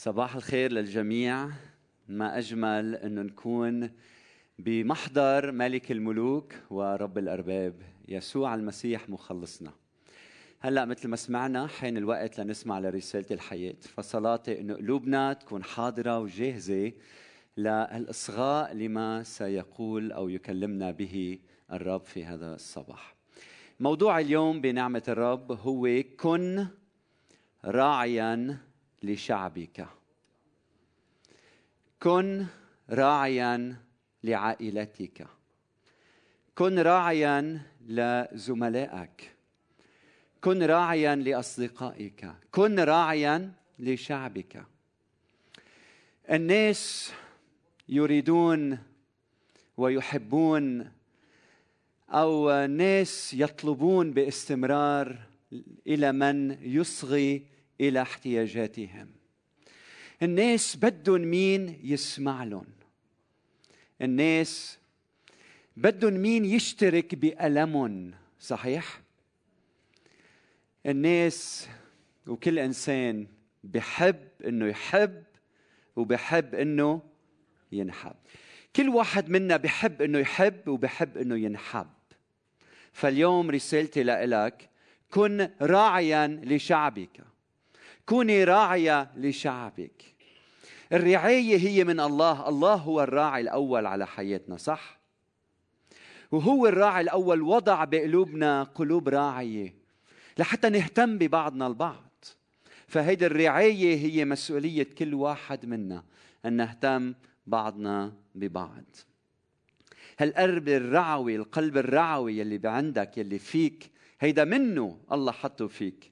صباح الخير للجميع. ما أجمل انه نكون بمحضر ملك الملوك ورب الأرباب يسوع المسيح مخلصنا. هلأ مثل ما سمعنا حين الوقت لنسمع لرسالة الحياة فصلاتي انه قلوبنا تكون حاضرة وجاهزة للإصغاء لما سيقول أو يكلمنا به الرب في هذا الصباح. موضوع اليوم بنعمة الرب هو كن راعيا لشعبك. كن راعيا لعائلتك. كن راعيا لزملائك. كن راعيا لأصدقائك. كن راعيا لشعبك. الناس يريدون ويحبون أو الناس يطلبون باستمرار إلى من يصغي إلى احتياجاتهم. الناس بدهم مين يسمع لهم. الناس بدهم مين يشترك بألمهم صحيح؟ الناس وكل إنسان بحب إنه يحب وبحب إنه ينحب. كل واحد منا بحب إنه يحب وبحب إنه ينحب. فاليوم رسالتي لك كن راعيا لشعبك. كوني راعية لشعبك. الرعاية هي من الله. الله هو الراعي الأول على حياتنا صح؟ وهو الراعي الأول وضع بقلوبنا قلوب راعية لحتى نهتم ببعضنا البعض. فهيدي الرعاية هي مسؤولية كل واحد منا أن نهتم بعضنا ببعض. هالقلب الرعوي القلب الرعوي يلي بعندك يلي فيك هيدا منه الله حطه فيك.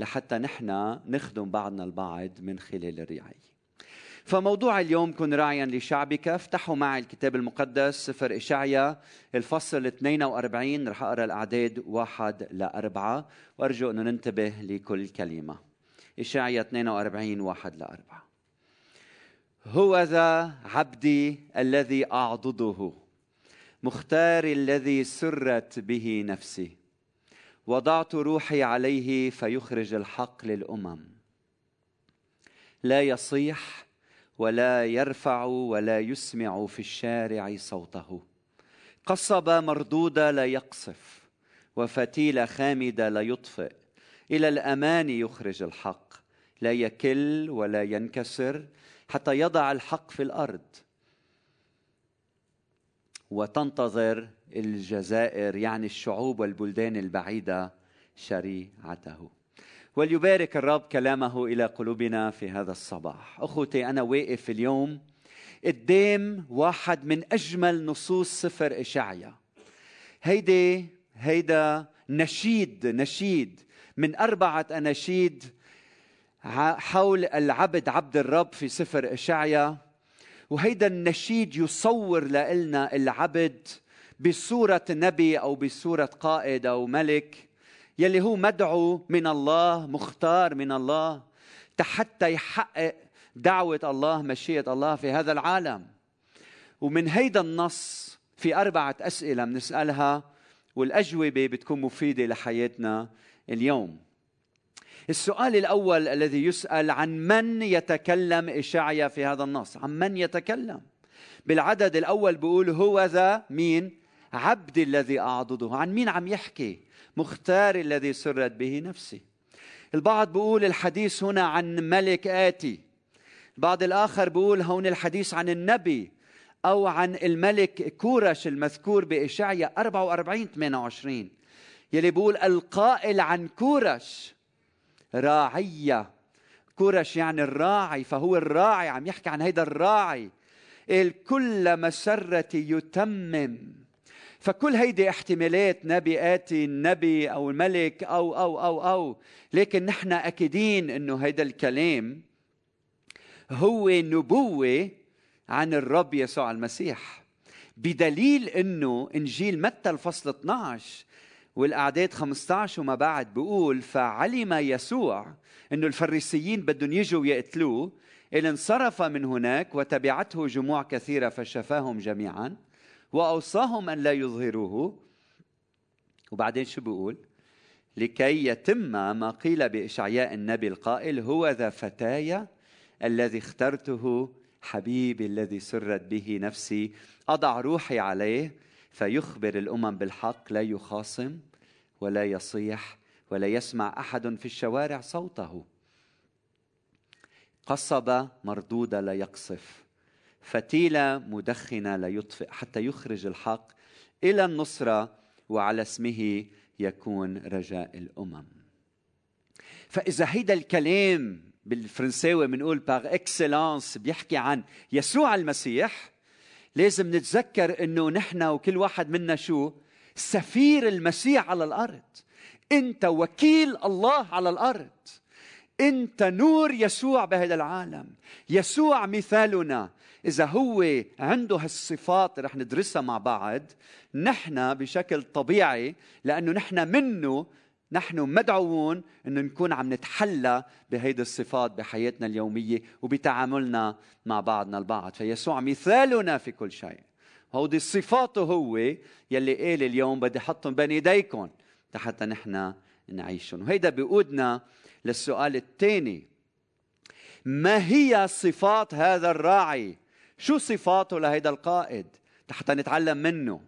لحتى نحن نخدم بعضنا البعض من خلال الرعاية. فموضوع اليوم كن راعيا لشعبك. افتحوا معي الكتاب المقدس سفر إشعيا الفصل 42 رح أقرأ الأعداد واحد لأربعة. وأرجو أن ننتبه لكل كلمة. إشعيا 42 واحد لأربعة. هو ذا عبدي الذي أعضده مختار الذي سرت به نفسي. وضعت روحي عليه فيخرج الحق للأمم. لا يصيح ولا يرفع ولا يسمع في الشارع صوته. قصبة مردودة لا يقصف وفتيلة خامدة لا يطفئ. إلى الأمان يخرج الحق لا يكل ولا ينكسر حتى يضع الحق في الأرض. وتنتظر الجزائر يعني الشعوب والبلدان البعيدة شريعته. وليبارك الرب كلامه إلى قلوبنا في هذا الصباح. أخوتي أنا واقف اليوم قدام واحد من أجمل نصوص سفر إشعيا. هيدي هيدا نشيد نشيد من أربعة أناشيد حول العبد عبد الرب في سفر إشعيا. وهيدا النشيد يصور لنا العبد بصورة نبي أو بصورة قائد أو ملك يلي هو مدعو من الله مختار من الله حتى يحقق دعوة الله مشيئة الله في هذا العالم. ومن هيدا النص في أربعة أسئلة بنسألها والأجوبة بتكون مفيدة لحياتنا اليوم. السؤال الأول الذي يسأل عن من يتكلم إشعيا في هذا النص. عن من يتكلم. بالعدد الأول بيقول هو ذا مين؟ عبدي الذي أعضده. عن مين عم يحكي؟ مختار الذي سرت به نفسي. البعض بيقول الحديث هنا عن ملك آتي. البعض الآخر بيقول هون الحديث عن النبي أو عن الملك كورش المذكور بإشعيا 44 28 يلي بيقول القائل عن كورش. راعية. كورش يعني الراعي فهو الراعي عم يحكي عن هيدا الراعي. الكل مسرة يتمم. فكل هيدي احتمالات نبي آتي النبي أو الملك أو أو أو أو. لكن نحن أكيدين أنه هيدا الكلام هو نبوة عن الرب يسوع المسيح. بدليل أنه إنجيل متى الفصل 12 والأعداد 15 وما بعد بيقول فعلم يسوع أنه الفريسيين بدهم يجوا يقتلوه إذ انصرف من هناك وتبعته جموع كثيرة فشفاهم جميعا وأوصاهم أن لا يظهروه. وبعدين شو بيقول؟ لكي يتم ما قيل بإشعياء النبي القائل هو ذا فتايا الذي اخترته حبيبي الذي سرت به نفسي أضع روحي عليه فيخبر الأمم بالحق لا يخاصم. ولا يصيح ولا يسمع أحد في الشوارع صوته. قصبه مردوده لا يقصف فتيله مدخنه لا يطفئ حتى يخرج الحق إلى النصره وعلى اسمه يكون رجاء الأمم. فإذا هيدا الكلام بالفرنساوي بنقول باغ اكسلانس بيحكي عن يسوع المسيح لازم نتذكر إنه نحن وكل واحد منا شو؟ سفير المسيح على الأرض. أنت وكيل الله على الأرض. أنت نور يسوع بهذا العالم. يسوع مثالنا. إذا هو عنده هالصفات رح ندرسها مع بعض نحن بشكل طبيعي لأنه نحن منه نحن مدعوون إنه نكون عم نتحلى بهيدي الصفات بحياتنا اليومية وبتعاملنا مع بعضنا البعض. فيسوع مثالنا في كل شيء. هودي صفاته هو يلي قال اليوم بدي احطهم بين ايديكم حتى نحن نعيشهم وهيدا بيقودنا للسؤال الثاني. ما هي صفات هذا الراعي؟ شو صفاته لهيدا القائد؟ حتى نتعلم منه.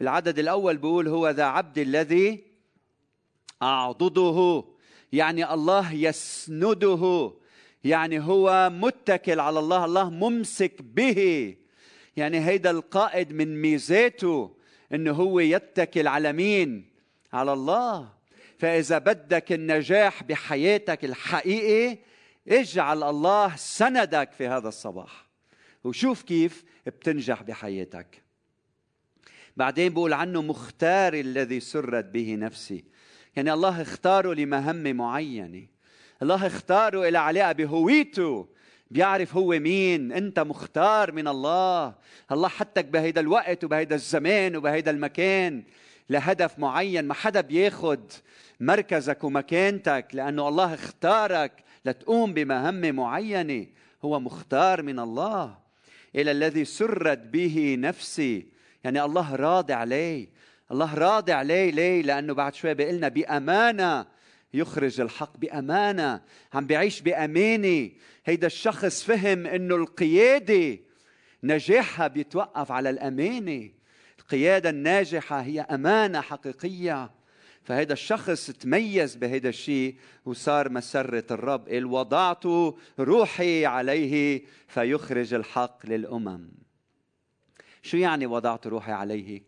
بالعدد الأول بيقول هو ذا عبد الذي أعضده. يعني الله يسنده. يعني هو متكل على الله. الله ممسك به. يعني هيدا القائد من ميزاته إنه هو يتكل على مين؟ على الله. فإذا بدك النجاح بحياتك الحقيقي اجعل الله سندك في هذا الصباح. وشوف كيف بتنجح بحياتك. بعدين بقول عنه مختار الذي سرت به نفسي. يعني الله اختاره لمهمة معينة. الله اختاره إلى علاقة بهويته. بيعرف هو مين. انت مختار من الله. الله حطك بهيدا الوقت وبهيدا الزمان وبهيدا المكان لهدف معين. ما حدا بياخد مركزك ومكانتك لأنه الله اختارك لتقوم بمهمة معينة. هو مختار من الله. إلى الذي سرت به نفسي. يعني الله راضي عليه الله راضي عليه ليه؟ لأنه بعد شوي بيقول لنا بأمانة. يخرج الحق بأمانة. عم بيعيش بأمانة. هيدا الشخص فهم إنه القيادة نجاحها بيتوقف على الأمانة. القيادة الناجحة هي أمانة حقيقية. فهيدا الشخص تميز بهيدا الشيء وصار مسرة الرب. قال وضعت روحي عليه فيخرج الحق للأمم. شو يعني وضعت روحي عليه؟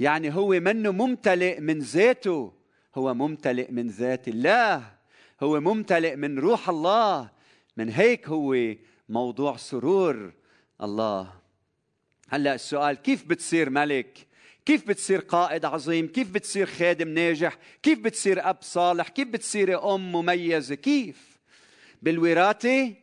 يعني هو منه ممتلئ من ذاته. هو ممتلئ من ذات الله. هو ممتلئ من روح الله. من هيك هو موضوع سرور الله. هلا السؤال كيف بتصير ملك؟ كيف بتصير قائد عظيم؟ كيف بتصير خادم ناجح؟ كيف بتصير أب صالح؟ كيف بتصير أم مميزة؟ كيف؟ بالوراثة؟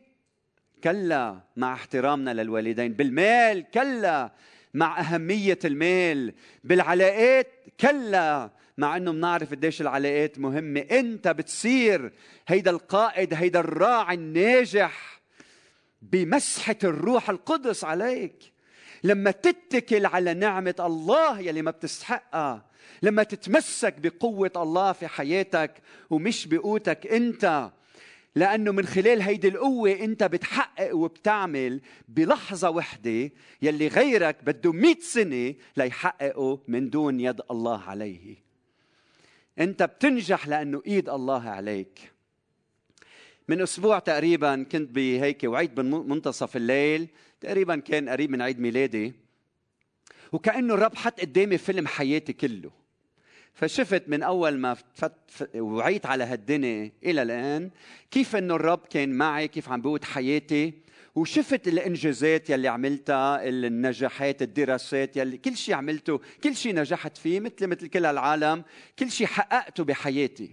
كلا مع احترامنا للوالدين. بالمال؟ كلا مع أهمية المال. بالعلاقات؟ كلا مع انه بنعرف قديش العلاقات مهمة. إنت بتصير هيدا القائد هيدا الراعي الناجح بمسحة الروح القدس عليك. لما تتكل على نعمة الله يلي ما بتستحقها لما تتمسك بقوة الله في حياتك ومش بقوتك إنت لأنه من خلال هيدي القوة إنت بتحقق وبتعمل بلحظة وحدة يلي غيرك بده مئة سنة ليحققه من دون يد الله عليه. انت بتنجح لأنه ايد الله عليك. من أسبوع تقريبا كنت بهيك وعيت بمنتصف الليل تقريبا كان قريب من عيد ميلادي. وكأنه الرب حط قدامي فيلم حياتي كله. فشفت من أول ما فت وعيت على هالدنيا إلى الآن كيف إنه الرب كان معي كيف عم بقود حياتي. وشفت الانجازات يلي عملتها النجاحات الدراسات يلي كل شيء عملته كل شيء نجحت فيه مثل مثل كل العالم كل شيء حققته بحياتي.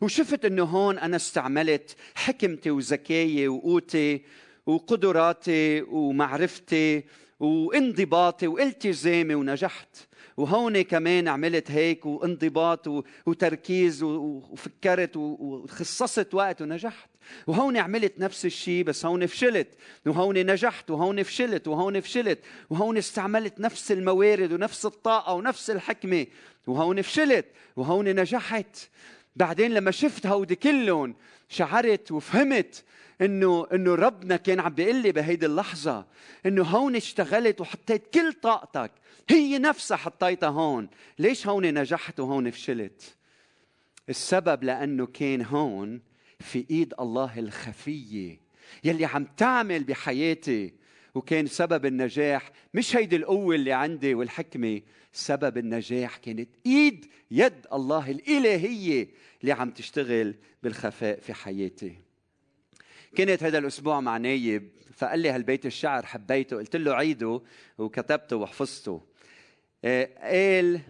وشفت إنه هون أنا استعملت حكمتي وذكائي وقوتي وقدراتي ومعرفتي وانضباطي والتزامي ونجحت. وهون كمان عملت هيك وانضباط وتركيز وفكرت وخصصت وقت ونجحت. وهون عملت نفس الشيء بس هون فشلت وهون نجحت وهون فشلت وهون فشلت وهون استعملت نفس الموارد ونفس الطاقة ونفس الحكمة وهون فشلت وهون نجحت. بعدين لما شفت هودي كلهم شعرت وفهمت إنه إنه ربنا كان عم بيقول لي بهيدي اللحظة إنه هون اشتغلت وحطيت كل طاقتك. هي نفسها حطيتها هون. ليش هون نجحت وهون فشلت؟ السبب لأنه كان هون في إيد الله الخفيه يلي عم تعمل بحياتي. وكان سبب النجاح مش هيدي القوة اللي عندي والحكمة سبب النجاح كانت إيد يد الله الإلهية اللي عم تشتغل بالخفاء في حياتي. كنت هذا الأسبوع مع نايب فقال لي هالبيت الشعر حبيته قلت له عيده وكتبته وحفظته. آه، قال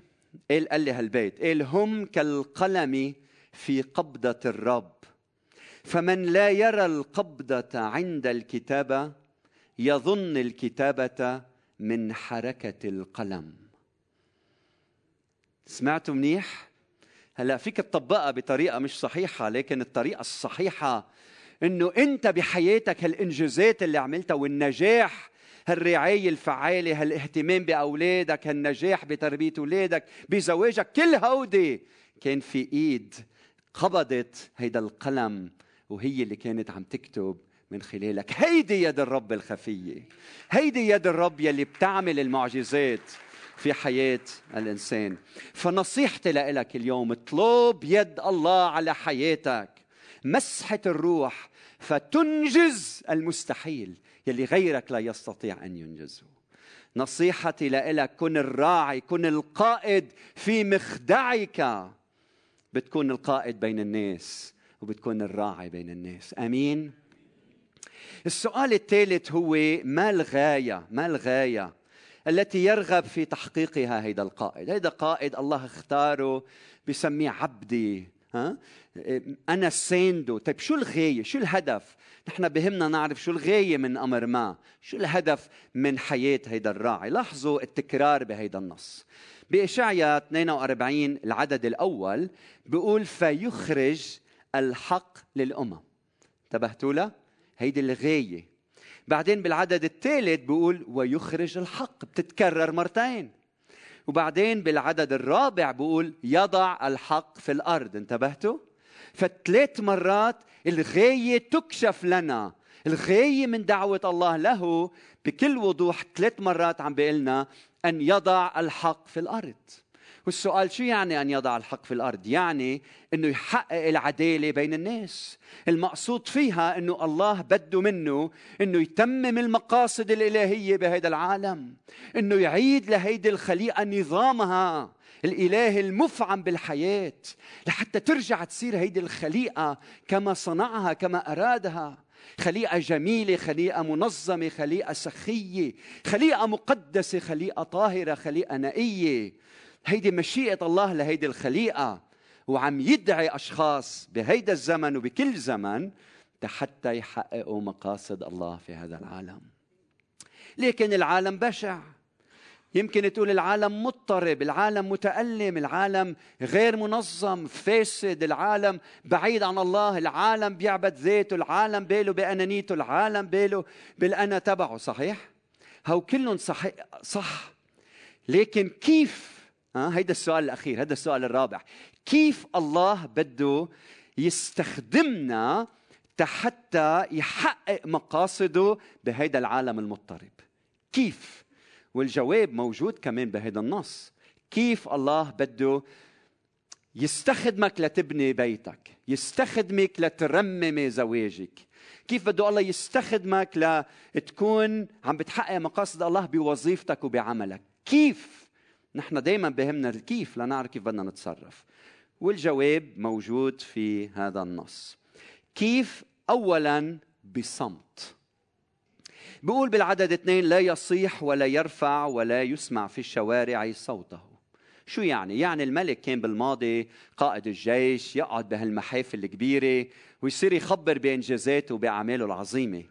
قال قال لي هالبيت قال هم كالقلم في قبضة الرب. فمن لا يرى القبضة عند الكتابة يظن الكتابة من حركة القلم سمعتوا منيح؟ هلا فيك تطبقها بطريقة مش صحيحة لكن الطريقة الصحيحة إنه أنت بحياتك هالإنجازات اللي عملتها والنجاح هالرعاية الفعالة هالاهتمام بأولادك هالنجاح بتربية أولادك بزواجك كل هودي كان في إيد قبضت هيدا القلم وهي اللي كانت عم تكتب من خلالك. هيدي يد الرب الخفية. هيدي يد الرب يلي بتعمل المعجزات في حياة الإنسان. فنصيحتي لك اليوم اطلب يد الله على حياتك. مسحة الروح فتنجز المستحيل. يلي غيرك لا يستطيع أن ينجزه. نصيحتي لك كن الراعي كن القائد في مخدعك. بتكون القائد بين الناس. وبتكون الراعي بين الناس. آمين. السؤال الثالث هو ما الغاية ما الغاية التي يرغب في تحقيقها هيدا القائد؟ هيدا قائد الله اختاره بسميه عبدي ها؟ أنا ساندو. طيب شو الغاية؟ شو الهدف؟ نحن بهمنا نعرف شو الغاية من أمر ما. شو الهدف من حياة هيدا الراعي؟ لاحظوا التكرار بهيدا النص. بإشعيا 42 العدد الأول بيقول فيخرج الحق للأمم. انتبهتوا له؟ هيدي الغاية بعدين بالعدد الثالث بيقول ويخرج الحق بتتكرر مرتين. وبعدين بالعدد الرابع بيقول يضع الحق في الأرض. انتبهتوا؟ فثلاث مرات الغاية تكشف لنا. الغاية من دعوة الله له بكل وضوح ثلاث مرات عم بيقلنا أن يضع الحق في الأرض. والسؤال شو يعني أن يضع الحق في الأرض؟ يعني أنه يحقق العدالة بين الناس. المقصود فيها أنه الله بده منه أنه يتمم المقاصد الإلهية بهذا العالم أنه يعيد لهيدي الخليقة نظامها الإله المفعم بالحياة لحتى ترجع تصير هيدي الخليقة كما صنعها كما أرادها. خليقة جميلة خليقة منظمة خليقة سخية خليقة مقدسة خليقة طاهرة خليقة نقية هيدي مشيئة الله لهيدي الخليقة وعم يدعي أشخاص بهيدا الزمن وبكل زمن حتى يحققوا مقاصد الله في هذا العالم. لكن العالم بشع. يمكن تقول العالم مضطرب العالم متألم العالم غير منظم فاسد العالم بعيد عن الله العالم بيعبد ذاته العالم باله بأنانيته العالم باله بالأنا تبعه صحيح؟ هو كلهم صحيح صح. لكن كيف ها هيدا السؤال الأخير هذا السؤال الرابع. كيف الله بده يستخدمنا حتى يحقق مقاصده بهيدا العالم المضطرب؟ كيف؟ والجواب موجود كمان بهذا النص. كيف الله بده يستخدمك لتبني بيتك يستخدمك لترممي زواجك؟ كيف بده الله يستخدمك لتكون عم بتحقق مقاصد الله بوظيفتك وبعملك؟ كيف؟ نحن دائما بهمنا الكيف لنعرف كيف بدنا نتصرف. والجواب موجود في هذا النص. كيف؟ اولا بصمت. بيقول بالعدد اثنين لا يصيح ولا يرفع ولا يسمع في الشوارع صوته. شو يعني؟ يعني الملك كان بالماضي قائد الجيش يقعد بهالمحافل الكبيرة ويصير يخبر بإنجازاته وبأعماله العظيمة.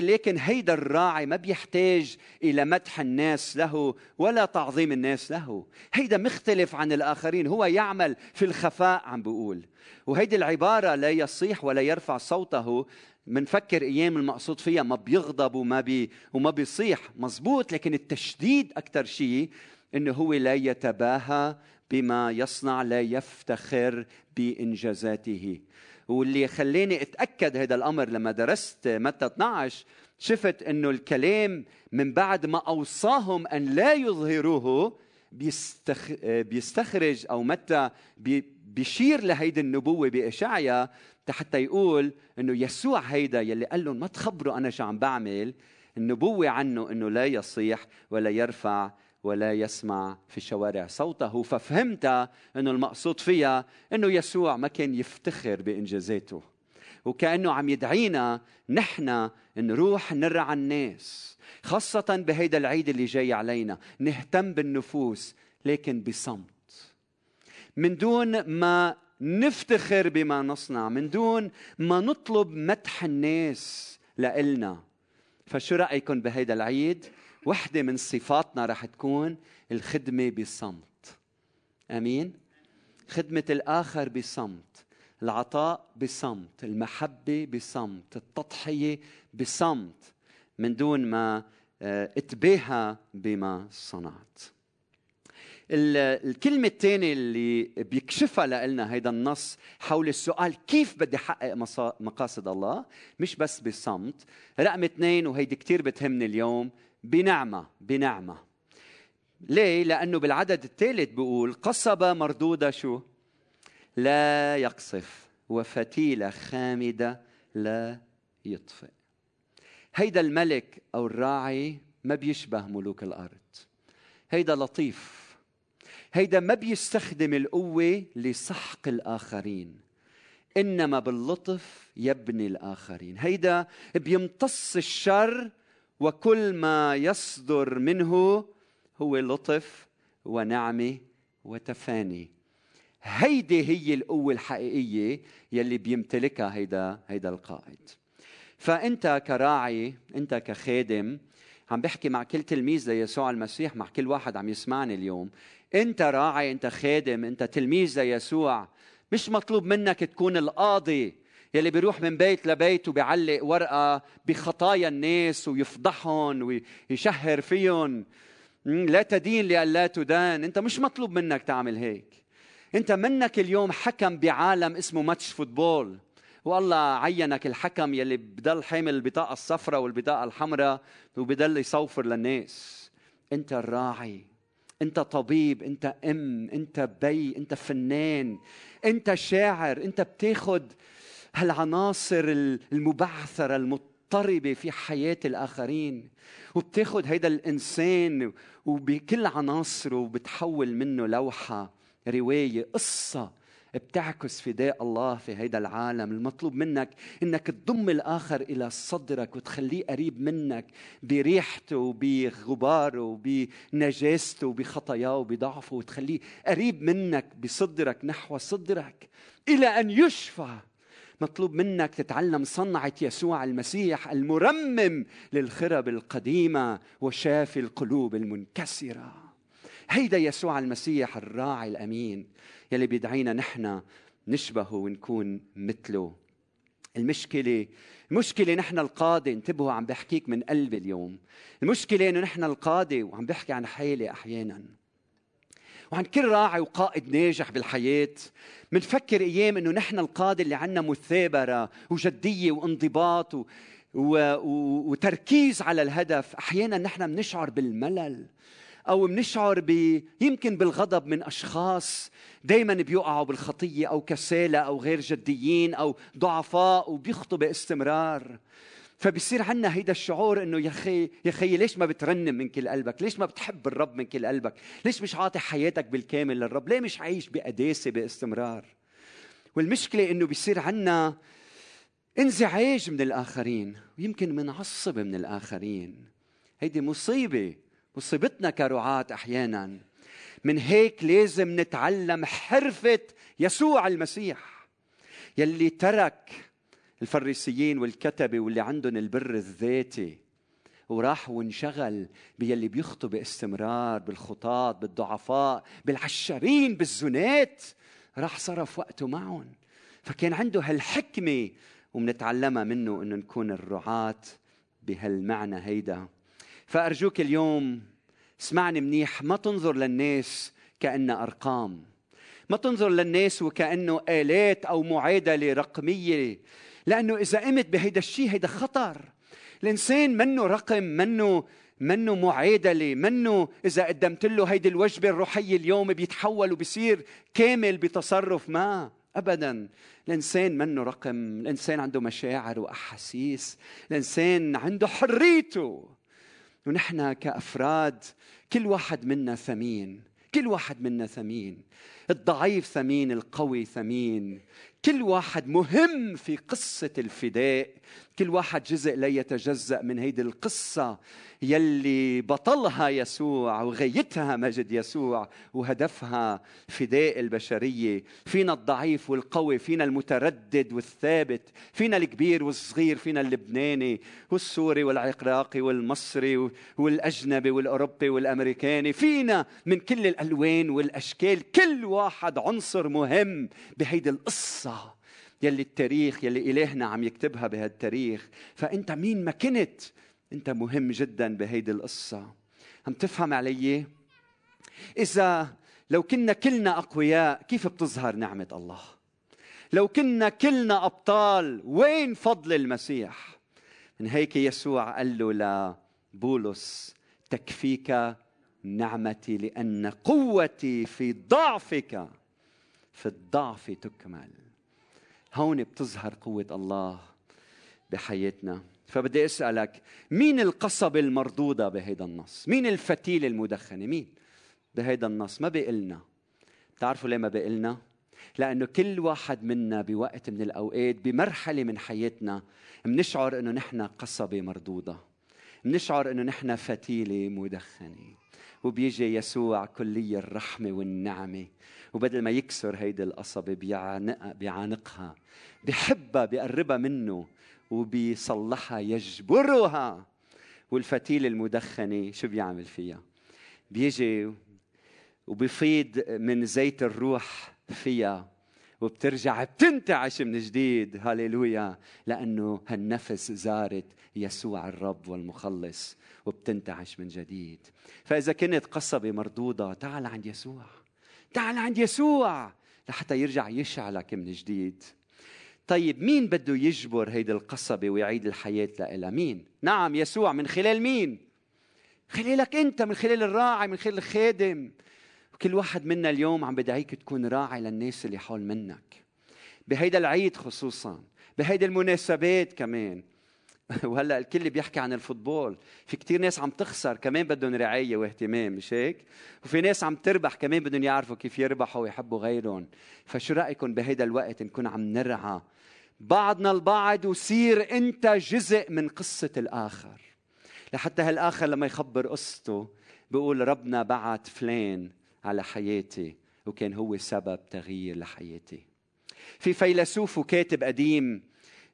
لكن هيدا الراعي ما بيحتاج إلى مدح الناس له ولا تعظيم الناس له. هيدا مختلف عن الآخرين هو يعمل في الخفاء عم بيقول. وهيدي العبارة لا يصيح ولا يرفع صوته منفكر أيام المقصود فيها ما بيغضب وما بي وما بيصيح. مزبوط لكن التشديد أكثر شيء إنه هو لا يتباهى بما يصنع لا يفتخر بإنجازاته. واللي خلاني أتأكد هذا الأمر لما درست متى 12 شفت إنه الكلام من بعد ما أوصاهم أن لا يظهروه بيستخ... بيستخرج أو متى بي... بيشير لهيدي النبوة باشعيا حتى يقول إنه يسوع هيدا يلي قال لهم ما تخبروا أنا شو عم بعمل النبوة عنه إنه لا يصيح ولا يرفع ولا يسمع في الشوارع صوته ففهمت إنه المقصود فيها إنه يسوع ما كان يفتخر بانجازاته وكأنه عم يدعينا نحن نروح نرعى الناس خاصة بهيدا العيد اللي جاي علينا نهتم بالنفوس لكن بصمت. من دون ما نفتخر بما نصنع من دون ما نطلب مدح الناس لإلنا فشو رأيكم بهيدا العيد؟ وحدة من صفاتنا رح تكون الخدمة بصمت. آمين؟ خدمة الآخر بصمت العطاء بصمت المحبة بصمت التضحية بصمت من دون ما آه، أتباهى بما صنعت. الكلمة الثانية اللي بيكشفها لنا هيدا النص حول السؤال كيف بدي أحقق مقاصد الله مش بس بصمت. رقم اثنين وهيدي كتير بتهمني اليوم بنعمة بنعمة. ليه؟ لأنه بالعدد الثالث بيقول قصبة مردودة شو؟ لا يقصف وفتيلة خامدة لا يطفئ. هيدا الملك أو الراعي ما بيشبه ملوك الأرض. هيدا لطيف. هيدا ما بيستخدم القوة لسحق الآخرين إنما باللطف يبني الآخرين. هيدا بيمتص الشر وكل ما يصدر منه هو لطف ونعمه وتفاني. هيدي هي القوة الحقيقية يلي بيمتلكها هيدا هيدا القائد. فأنت كراعي أنت كخادم عم بحكي مع كل تلميذ ليسوع المسيح مع كل واحد عم يسمعني اليوم. أنت راعي أنت خادم أنت تلميذ ليسوع. مش مطلوب منك تكون القاضي. يلي بيروح من بيت لبيت وبيعلق ورقة بخطايا الناس ويفضحهم ويشهر فيهم. لا تدين لألا تدان. أنت مش مطلوب منك تعمل هيك. أنت منك اليوم حكم بعالم اسمه ماتش فوتبول. والله عينك الحكم يلي بضل حامل البطاقة الصفراء والبطاقة الحمراء وبضل يصوفر للناس. أنت الراعي أنت طبيب. أنت أم. أنت بي. أنت فنان. أنت شاعر. أنت بتاخد هالعناصر المبعثرة المضطربة في حياة الآخرين. وبتاخد هيدا الإنسان وبكل عناصره وبتحول منه لوحة رواية قصة بتعكس فداء الله في هيدا العالم. المطلوب منك إنك تضم الآخر إلى صدرك وتخليه قريب منك بريحته وبغباره وبنجاسته وبخطاياه وبضعفه وتخليه قريب منك بصدرك نحو صدرك إلى أن يشفى. مطلوب منك تتعلم صنعة يسوع المسيح المرمم للخرب القديمة وشافي القلوب المنكسرة. هيدا يسوع المسيح الراعي الأمين يلي بيدعينا نحن نشبهه ونكون مثله. المشكلة المشكلة نحن القادة انتبهوا عم بحكيك من قلبي اليوم. المشكلة إنه نحن القادة وعم بحكي عن حالي أحيانا. وعن كل راعي وقائد ناجح بالحياة. منفكر أيام أنه نحن القادة اللي عنا مثابرة وجدية وانضباط و... و... وتركيز على الهدف. أحيانا نحن بنشعر بالملل أو بنشعر ب يمكن بالغضب من أشخاص دائما بيوقعوا بالخطية أو كسالى أو غير جديين أو ضعفاء وبيخطوا باستمرار. فبصير عندنا هيدا الشعور إنه يا أخي يا أخي ليش ما بترنم من كل قلبك؟ ليش ما بتحب الرب من كل قلبك؟ ليش مش عاطي حياتك بالكامل للرب؟ ليه مش عايش بقداسة باستمرار؟ والمشكلة إنه بيصير عندنا انزعاج من الآخرين ويمكن منعصب من الآخرين هيدي مصيبة مصيبتنا كرعاة أحيانا من هيك لازم نتعلم حرفة يسوع المسيح يلي ترك الفريسيين والكتبة واللي عندهم البر الذاتي. وراح وانشغل باللي بيخطوا باستمرار بالخطاط بالضعفاء بالعشرين بالزنات. راح صرف وقته معهم. فكان عنده هالحكمة ومنتعلمها منه إنه نكون الرعاة بهالمعنى هيدا. فأرجوك اليوم اسمعني منيح ما تنظر للناس كأنها أرقام. ما تنظر للناس وكأنه آلات أو معادلة رقمية لأنه إذا قمت بهيدا الشيء هيدا خطر. الإنسان منه رقم منه منه معادلة منه إذا قدمت له هيدي الوجبة الروحية اليوم بيتحول وبصير كامل بتصرف ما أبدا. الإنسان منه رقم الإنسان عنده مشاعر وأحاسيس الإنسان عنده حريته. ونحن كأفراد كل واحد منا ثمين كل واحد منا ثمين. الضعيف ثمين القوي ثمين. كل واحد مهم في قصة الفداء. كل واحد جزء لا يتجزأ من هيدي القصة. يلي بطلها يسوع وغايتها مجد يسوع وهدفها فداء البشرية. فينا الضعيف والقوي فينا المتردد والثابت فينا الكبير والصغير فينا اللبناني والسوري والعراقي والمصري والأجنبي والأوروبي والأمريكاني. فينا من كل الألوان والأشكال كل واحد عنصر مهم بهيدي القصة يلي التاريخ يلي إلهنا عم يكتبها بهالتاريخ. فأنت مين ما كنت أنت مهم جدا بهيدي القصة. عم تفهم علي؟ إذا لو كنا كلنا أقوياء كيف بتظهر نعمة الله؟ لو كنا كلنا أبطال وين فضل المسيح؟ من هيك يسوع قال له لبولس تكفيك نعمتي لأن قوتي في ضعفك في الضعف تكمل. هون بتظهر قوة الله بحياتنا. فبدي أسألك مين القصبه المردودة بهيدا النص؟ مين الفتيله المدخنة؟ مين بهيدا النص؟ ما بيقلنا. بتعرفوا ليه ما بيقلنا؟ لأنه كل واحد منا بوقت من الأوقات بمرحلة من حياتنا بنشعر إنه نحن قصبة مردودة. بنشعر إنه نحن فتيلة مدخنة. وبيجي يسوع كلي الرحمة والنعمة. وبدل ما يكسر هيدي القصبة بيعانق بيعانقها بحبها بيقربها منه وبيصلحها يجبرها. والفتيل المدخنة شو بيعمل فيها؟ بيجي وبيفيض من زيت الروح فيها وبترجع بتنتعش من جديد. هاليلويا لأنه هالنفس زارت يسوع الرب والمخلص. وبتنتعش من جديد. فإذا كنت قصبة مردودة تعال عند يسوع. تعال عند يسوع لحتى يرجع يشعلك من جديد. طيب مين بده يجبر هيدي القصبة ويعيد الحياة لها مين؟ نعم يسوع. من خلال مين؟ خلالك أنت من خلال الراعي من خلال الخادم. وكل واحد منا اليوم عم بدعيك تكون راعي للناس اللي حول منك. بهيدا العيد خصوصا بهيدا المناسبات كمان. وهلا الكل بيحكي عن الفوتبول. في كتير ناس عم تخسر كمان بدهم رعاية واهتمام مش هيك؟ وفي ناس عم تربح كمان بدهم يعرفوا كيف يربحوا ويحبوا غيرهم. فشو رأيكم بهيدا الوقت نكون عم نرعى؟ بعضنا البعض وصير انت جزء من قصة الآخر. لحتى هالآخر لما يخبر قصته بيقول ربنا بعت فلان على حياتي وكان هو سبب تغيير لحياتي. في فيلسوف وكاتب قديم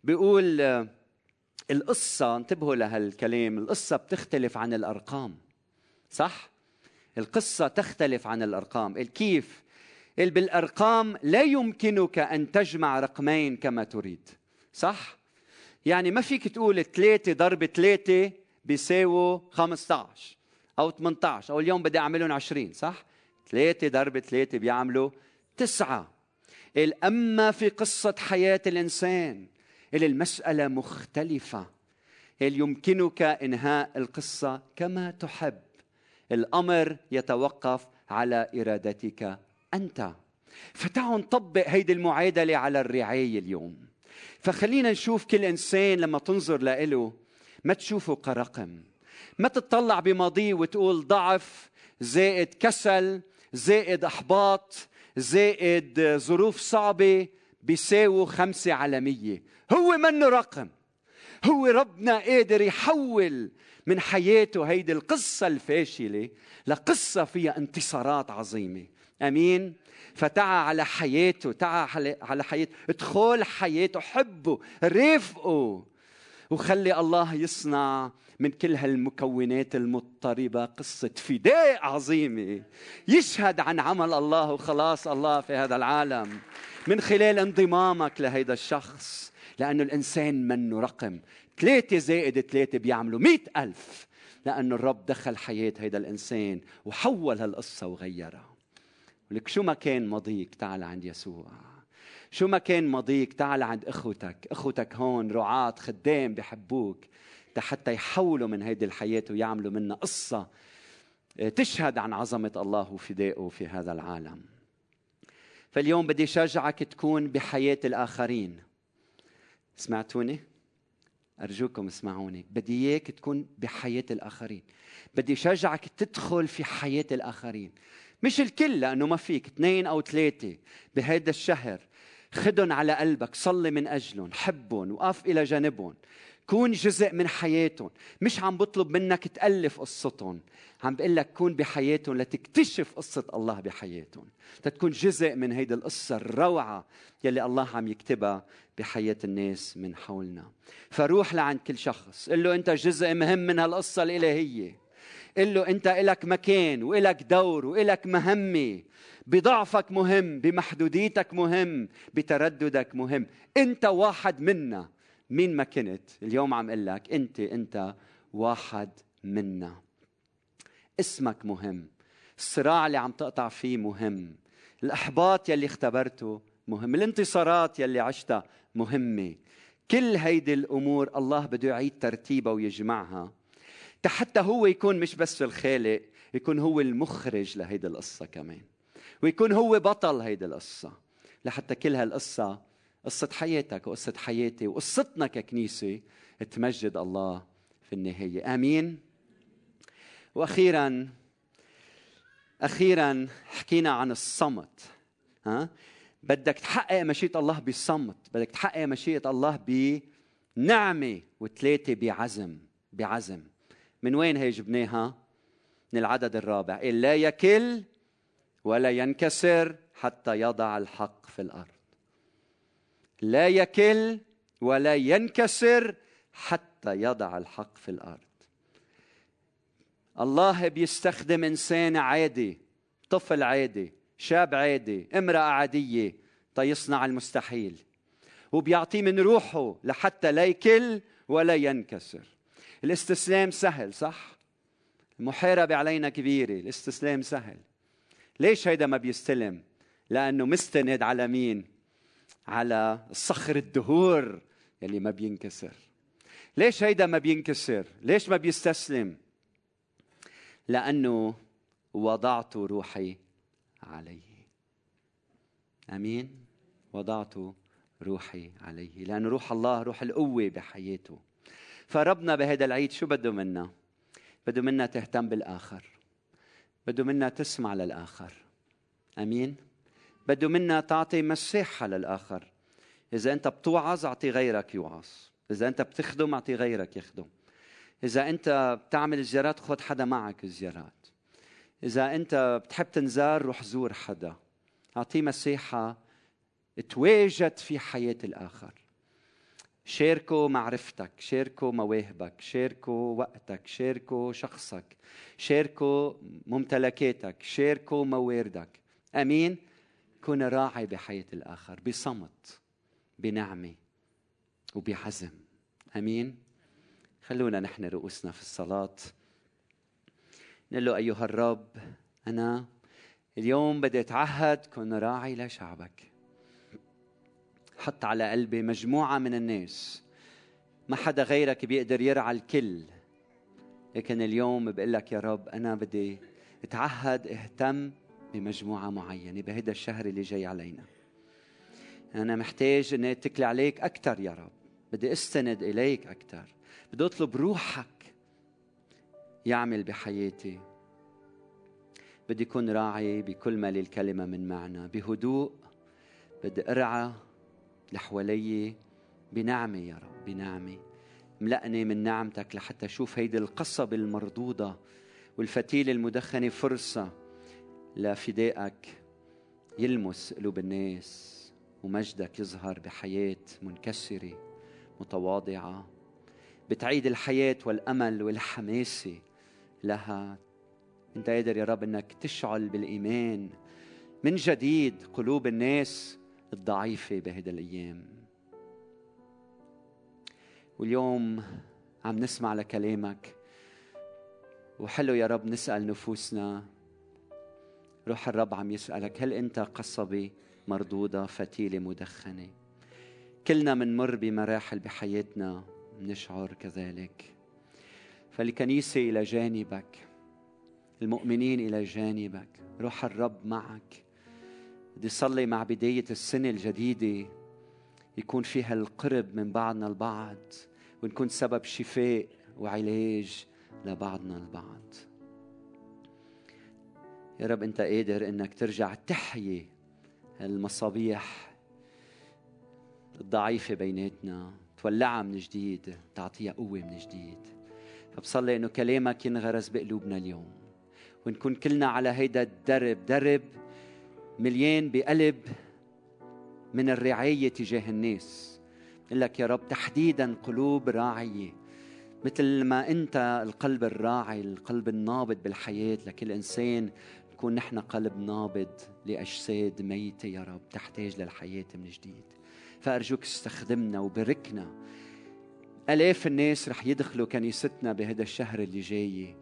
بيقول القصة انتبهوا لهالكلام القصة بتختلف عن الأرقام صح؟ القصة تختلف عن الأرقام الكيف بالأرقام لا يمكنك أن تجمع رقمين كما تريد صح يعني ما فيك تقول ثلاثة ضرب ثلاثة بيساووا 15 أو 18 أو اليوم بدي أعملهم 20 صح؟ ثلاثة ضرب ثلاثة بيعملوا تسعة أما في قصة حياة الإنسان المسألة مختلفة. يمكنك إنهاء القصة كما تحب؟ الأمر يتوقف على إرادتك أنت. فتعالوا نطبق هيدي المعادلة على الرعاية اليوم. فخلينا نشوف كل إنسان لما تنظر له ما تشوفه كرقم. ما تطلع بماضيه وتقول ضعف زائد كسل زائد إحباط زائد ظروف صعبة بيساووا خمسة على مية هو منه رقم. هو ربنا قادر يحول من حياته هيدي القصة الفاشلة لقصة فيها انتصارات عظيمة. أمين؟ فتعا على حياته تعا على حياته. ادخل حياته حبه رافقه وخلي الله يصنع من كل هالمكونات المضطربة قصة فداء عظيمة. يشهد عن عمل الله وخلاص الله في هذا العالم. من خلال انضمامك لهيدا الشخص لأنه الإنسان منه رقم. ثلاثة زائد ثلاثة بيعملوا مئة ألف. لأنه الرب دخل حياة هيدا الإنسان وحول هالقصة وغيرها. ولك شو ما كان ماضيك تعال عند يسوع. شو ما كان ماضيك تعال عند أخوتك. أخوتك هون رعاة خدام بحبوك. حتى يحولوا من هيدي الحياة ويعملوا منها قصة آه، تشهد عن عظمة الله وفدائه في هذا العالم. فاليوم بدي شجعك تكون بحياة الآخرين. سمعتوني؟ أرجوكم اسمعوني. بدي إياك تكون بحياة الآخرين. بدي شجعك تدخل في حياة الآخرين. مش الكل لأنه ما فيك. اثنين أو ثلاثة بهذا الشهر. خدهم على قلبك. صلي من أجلهم. حبهم. وقف إلى جانبهم. كون جزء من حياتهم. مش عم بطلب منك تألف قصتهم. عم بقول لك كون بحياتهم لتكتشف قصة الله بحياتهم. تكون جزء من هيدي القصة الروعة يلي الله عم يكتبها بحياة الناس من حولنا. فروح لعند كل شخص. قل له أنت جزء مهم من هالقصة الإلهية. قل له أنت إلك مكان وإلك دور وإلك مهمة. بضعفك مهم بمحدوديتك مهم بترددك مهم. أنت واحد منا. مين ما كنت اليوم عم أقول لك أنت أنت واحد منا. اسمك مهم الصراع اللي عم تقطع فيه مهم الأحباط يلي اختبرته مهم الانتصارات يلي عشتها مهمة. كل هيدي الأمور الله بده يعيد ترتيبها ويجمعها حتى هو يكون مش بس الخالق يكون هو المخرج لهيدي القصة كمان ويكون هو بطل هيدي القصة لحتى كل هالقصة قصة حياتك وقصة حياتي وقصتنا ككنيسة تمجد الله في النهاية. آمين؟ وأخيرا أخيرا حكينا عن الصمت ها؟ بدك تحقق مشيئة الله بصمت بدك تحقق مشيئة الله بنعمة وثلاثة بعزم بعزم. من وين هي جبناها؟ من العدد الرابع. لا يكل ولا ينكسر حتى يضع الحق في الأرض. لا يكل ولا ينكسر حتى يضع الحق في الأرض. الله بيستخدم إنسان عادي طفل عادي شاب عادي امرأة عادية تيصنع المستحيل. وبيعطيه من روحه لحتى لا يكل ولا ينكسر. الاستسلام سهل صح؟ المحاربة علينا كبيرة الاستسلام سهل. ليش هيدا ما بيستلم؟ لأنه مستند على مين؟ على الصخر الدهور يلي ما بينكسر. ليش هيدا ما بينكسر؟ ليش ما بيستسلم؟ لأنه وضعت روحي عليه. آمين؟ وضعت روحي عليه. لأن روح الله روح القوة بحياته. فربنا بهذا العيد شو بده منا؟ بده منا تهتم بالآخر. بده منا تسمع للآخر. أمين؟ بده منا تعطي مساحة للآخر إذا أنت بتوعظ أعطي غيرك يوعظ. إذا أنت بتخدم أعطي غيرك يخدم. إذا أنت بتعمل زيارات خذ حدا معك الزيارات. إذا أنت بتحب تنزار روح زور حدا. أعطيه مساحة تواجد في حياة الآخر. شاركوا معرفتك شاركوا مواهبك شاركوا وقتك شاركوا شخصك شاركوا ممتلكاتك شاركوا مواردك. آمين؟ كون راعي بحياة الآخر بصمت بنعمة وبعزم أمين؟ خلونا نحن رؤوسنا في الصلاة. نقول له أيها الرب أنا اليوم بدي أتعهد كن راعي لشعبك. حط على قلبي مجموعة من الناس. ما حدا غيرك بيقدر يرعى الكل. لكن اليوم بقول لك يا رب أنا بدي أتعهد أهتم بمجموعة معينة بهذا الشهر اللي جاي علينا. أنا محتاج أني أتكل عليك أكثر يا رب. بدي أستند إليك أكثر بدي أطلب روحك يعمل بحياتي. بدي أكون راعي بكل ما للكلمة من معنى. بهدوء بدي أرعى لحوالي بنعمة يا رب بنعمة. ملأني من نعمتك لحتى أشوف هيدي القصب المردودة والفتيلة المدخنة فرصة. لفدائك يلمس قلوب الناس ومجدك يظهر بحياة منكسرة متواضعة. بتعيد الحياة والأمل والحماسة لها. أنت قادر يا رب أنك تشعل بالإيمان. من جديد قلوب الناس الضعيفة بهذه الأيام. واليوم عم نسمع لكلامك. وحلو يا رب نسأل نفوسنا روح الرب عم يسألك هل أنت قصبة مردودة فتيلة مدخنة؟ كلنا منمر بمراحل بحياتنا نشعر كذلك. فالكنيسة إلى جانبك المؤمنين إلى جانبك روح الرب معك. بدي صلي مع بداية السنة الجديدة يكون فيها القرب من بعضنا البعض ونكون سبب شفاء وعلاج لبعضنا البعض. يا رب أنت قادر إنك ترجع تحيي المصابيح الضعيفة بيناتنا تولعها من جديد تعطيها قوة من جديد. فبصلي إنه كلامك ينغرس بقلوبنا اليوم. ونكون كلنا على هيدا الدرب درب مليان بقلب من الرعاية تجاه الناس. لك يا رب تحديدا قلوب راعية. مثل ما أنت القلب الراعي القلب النابض بالحياة لكل إنسان نكون نحن قلب نابض لأجساد ميتة يا رب تحتاج للحياة من جديد. فأرجوك استخدمنا وبركنا ألاف الناس رح يدخلوا كنيستنا بهذا الشهر اللي جاي.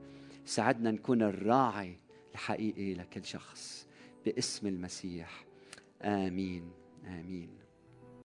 ساعدنا نكون الراعي الحقيقي لكل شخص باسم المسيح. آمين. آمين.